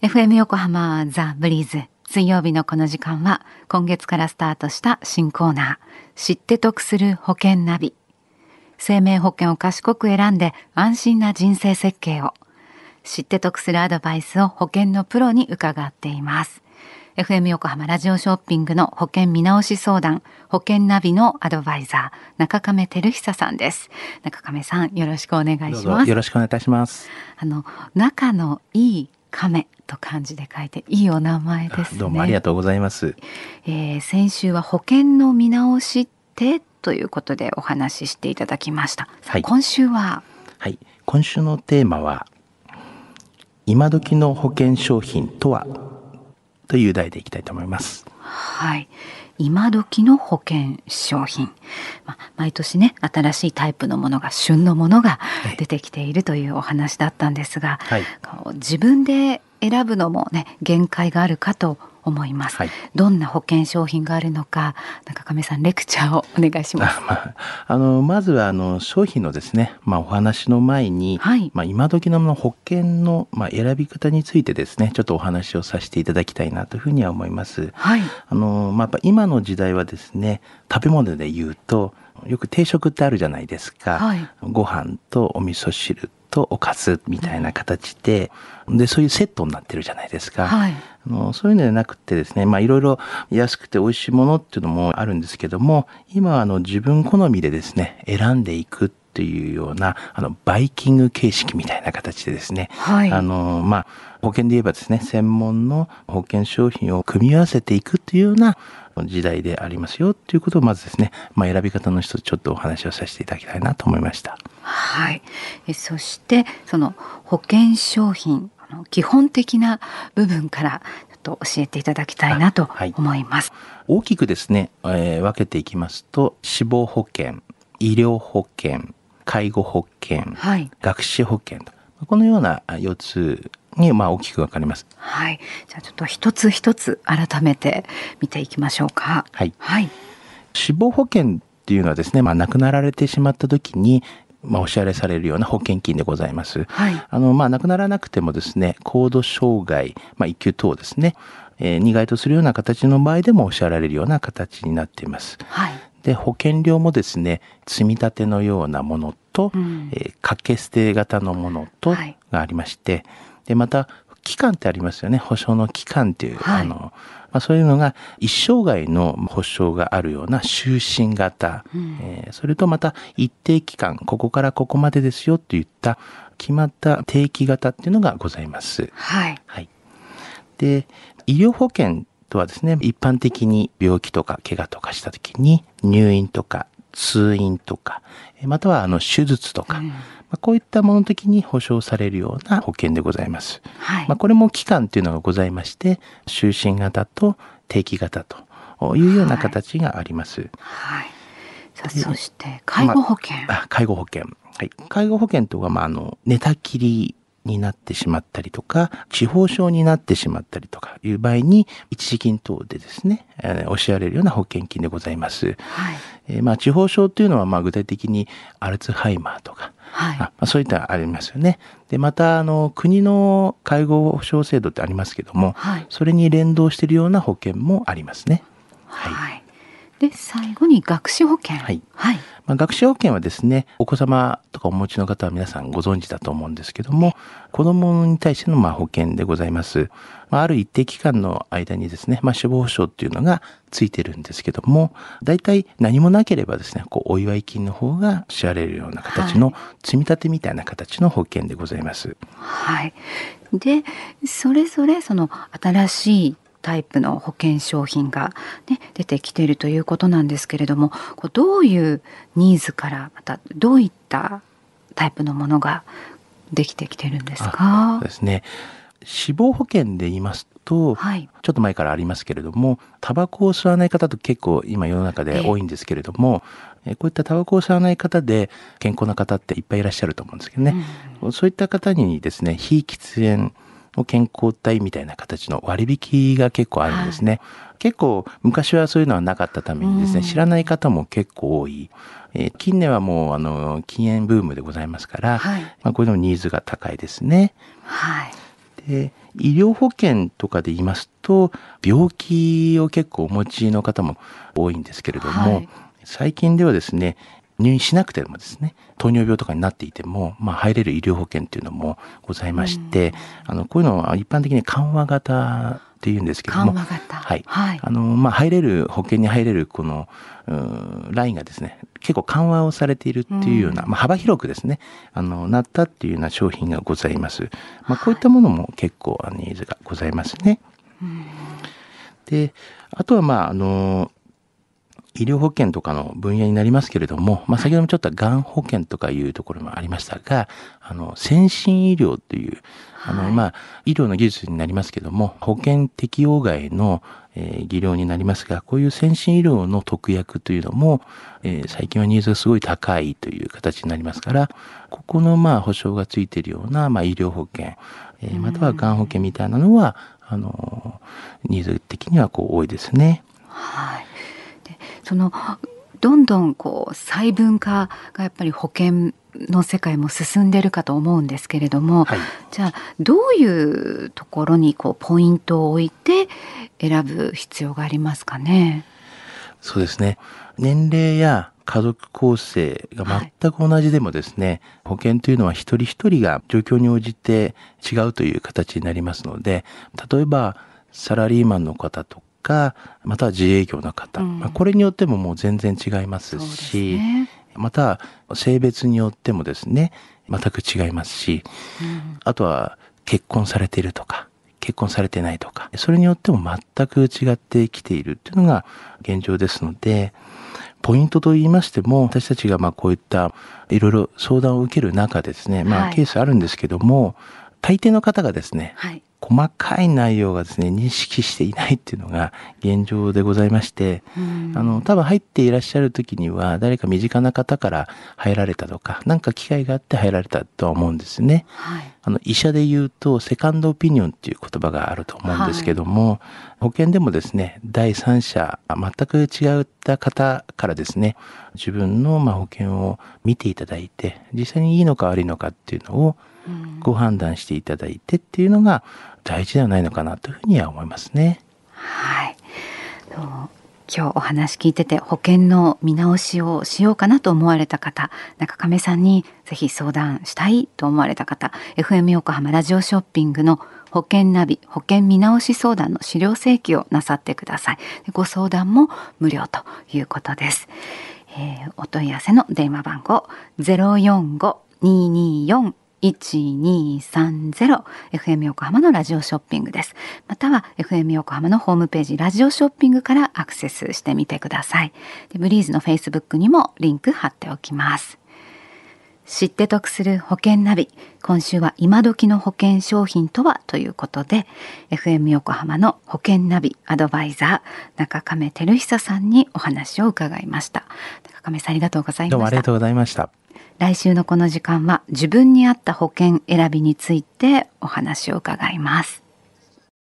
FM 横浜ザ・ブリーズ水曜日のこの時間は今月からスタートした新コーナー。知って得する保険ナビ。生命保険を賢く選んで安心な人生設計を。知って得するアドバイスを保険のプロに伺っています。FM 横浜ラジオショッピングの保険見直し相談。保険ナビのアドバイザー中亀照久さんです。中亀さんよろしくお願いします。よろしくお願いいたします。あの仲のいい亀と漢字で書いていいお名前ですね。どうもありがとうございます、えー、先週は保険の見直しってということでお話ししていただきました、はい、今週は？はい。今週のテーマは今時の保険商品とは？という題でいきたいと思いますはい。今時の保険商品、まあ、毎年ね新しいタイプのものが旬のものが出てきているというお話だったんですが、はい、自分で選ぶのもね限界があるかと思います、はい、どんな保険商品があるのか中亀さんレクチャーをお願いします。まあ、あのまずはあの商品のですね、まあ、お話の前に、はい、まあ、今時の保険の、まあ、選び方についてですねちょっとお話をさせていただきたいなというふうには思います、はい、あの、まあ、やっぱ今の時代はですね食べ物で言うとよく定食ってあるじゃないですか、はい、ご飯とお味噌汁とおかずみたいな形で、で、そういうセットになってるじゃないですか。はい、あのそういうのではなくてですね、まあいろいろ安くて美味しいものっていうのもあるんですけども、今はあの自分好みでですね、選んでいくっていうような、あの、バイキング形式みたいな形でですね、はい、あの、まあ、保険で言えばですね、専門の保険商品を組み合わせていくっていうような時代でありますよっていうことをまずですね、まあ、選び方の一つちょっとお話をさせていただきたいなと思いました。はい。えそしてその保険商品の基本的な部分からちょっと教えていただきたいなと思います。はい、大きくですね、えー、分けていきますと死亡保険、医療保険、介護保険、はい、学資保険とこのような4つにまあ大きく分かります。はい。じゃあちょっと一つ一つ改めて見ていきましょうか。はい。はい、死亡保険っていうのはですね、まあ亡くなられてしまった時にまあ、お支払いされるような保険金でございます。はい、あの、まあ、亡くならなくてもですね、高度障害、まあ、一級等ですね、えー、に該当するような形の場合でもお支払われるような形になっています。はい、で、保険料もですね、積み立てのようなものと、うん、えー、掛け捨て型のものとがありまして、はいで、また、期間ってありますよね。保証の期間っていう、はい、あの、まあ、そういうのが一生涯の保証があるような終身型、うん、えー、それとまた一定期間、ここからここまでですよといった決まった定期型っていうのがございます。はい。はい。で、医療保険とはですね、一般的に病気とか怪我とかした時に入院とか通院とか、またはあの手術とか、うんまあ、こういったもの的に保障されるような保険でございます。はい、まあ、これも期間っていうのがございまして、終身型と定期型というような形があります。はい。はい、そして介護保険、まあ、介護保険。はい。介護保険とは、まあ、あの、寝たきりになってしまったりとか、地方症になってしまったりとかいう場合に、一時金等でですね、えー、お支払えるような保険金でございます。はい。えー、まあ、地方症というのは、まあ、具体的にアルツハイマーとか、はい、あまあ、そういったありますよね。で、また、あの、国の介護保障制度ってありますけども、はい、それに連動しているような保険もありますね。はい。はい、で、最後に学資保険。はい。はいまあ、学資保険はですね、お子様とかお持ちの方は皆さんご存知だと思うんですけども、子供に対してのまあ保険でございます。まあ、ある一定期間の間にですね、まあ、死亡保障っていうのがついてるんですけども、大体何もなければですね、こう、お祝い金の方が支払えるような形の積み立てみたいな形の保険でございます。はい。で、それぞれその新しいタイプの保険商品が、ね、出てきているということなんですけれどもこうどういうニーズからまたどういったタイプのものができてきてるんですか？そうですね。死亡保険で言いますと、はい、ちょっと前からありますけれどもタバコを吸わない方と結構今世の中で多いんですけれども、えこういったタバコを吸わない方で健康な方っていっぱいいらっしゃると思うんですけどね、うん、そういった方にですね非喫煙健康体みたいな形の割引が結構あるんですね。はい、結構昔はそういうのはなかったためにですね、知らない方も結構多い。えー、近年はもうあの禁煙ブームでございますから、はい、まあ、こういうのニーズが高いですね。はい。で医療保険とかで言いますと病気を結構お持ちの方も多いんですけれども、はい、最近ではですね入院しなくてもですね糖尿病とかになっていても、まあ、入れる医療保険っていうのもございまして、あのこういうのは一般的に緩和型っていうんですけども、はい、はい、あのまあ入れる保険に入れるこのラインがですね結構緩和をされているっていうような、まあ、幅広くですねあのなったっていうような商品がございます。まあ、こういったものも結構ニーズがございますね。であとはまああの医療保険とかの分野になりますけれども、まあ、先ほどもちょっとがん保険とかいうところもありましたが、あの、先進医療という、あの、まあ、医療の技術になりますけども、保険適用外の、えー、技量になりますが、こういう先進医療の特約というのも、えー、最近はニーズがすごい高いという形になりますから、ここの、まあ、保証がついているような、まあ、医療保険、えー、またはがん保険みたいなのは、あの、ニーズ的にはこう多いですね。はい。そのどんどんこう細分化がやっぱり保険の世界も進んでるかと思うんですけれども、はい、じゃあどういうところにこうポイントを置いて選ぶ必要がありますかね？そうですね年齢や家族構成が全く同じでもですね、はい、保険というのは一人一人が状況に応じて違うという形になりますので例えばサラリーマンの方とかまたは自営業の方、うん、まあ、これによってももう全然違いますし、ね、また性別によってもですね全く違いますし、うん、あとは結婚されているとか結婚されてないとかそれによっても全く違ってきているっていうのが現状ですのでポイントと言いましても私たちがまあこういったいろいろ相談を受ける中ですねまあケースあるんですけども、はい、大抵の方がですね、はい、細かい内容がですね認識していないっていうのが現状でございまして、あの多分入っていらっしゃる時には誰か身近な方から入られたとか何か機会があって入られたとは思うんですね。はい、あの医者で言うとセカンドオピニオンっていう言葉があると思うんですけども、はい、保険でもですね第三者全く違った方からですね自分のま保険を見ていただいて実際にいいのか悪いのかっていうのをご判断していただいてっていうのが大事ではないのかなというふうには思いますね。はい。今日お話聞いてて保険の見直しをしようかなと思われた方中亀さんにぜひ相談したいと思われた方 FM 横浜ラジオショッピングの保険ナビ保険見直し相談の資料請求をなさってください。ご相談も無料ということです、えー、お問い合わせの電話番号045-224 1230 FM 横浜のラジオショッピングです。または FM 横浜のホームページラジオショッピングからアクセスしてみてください。でブリーズの Facebook にもリンク貼っておきます。知って得する保険ナビ今週は今時の保険商品とはということで FM 横浜の保険ナビアドバイザー中亀照久さんにお話を伺いました中亀さんありがとうございました。どうもありがとうございました。来週のこの時間は自分に合った保険選びについてお話を伺います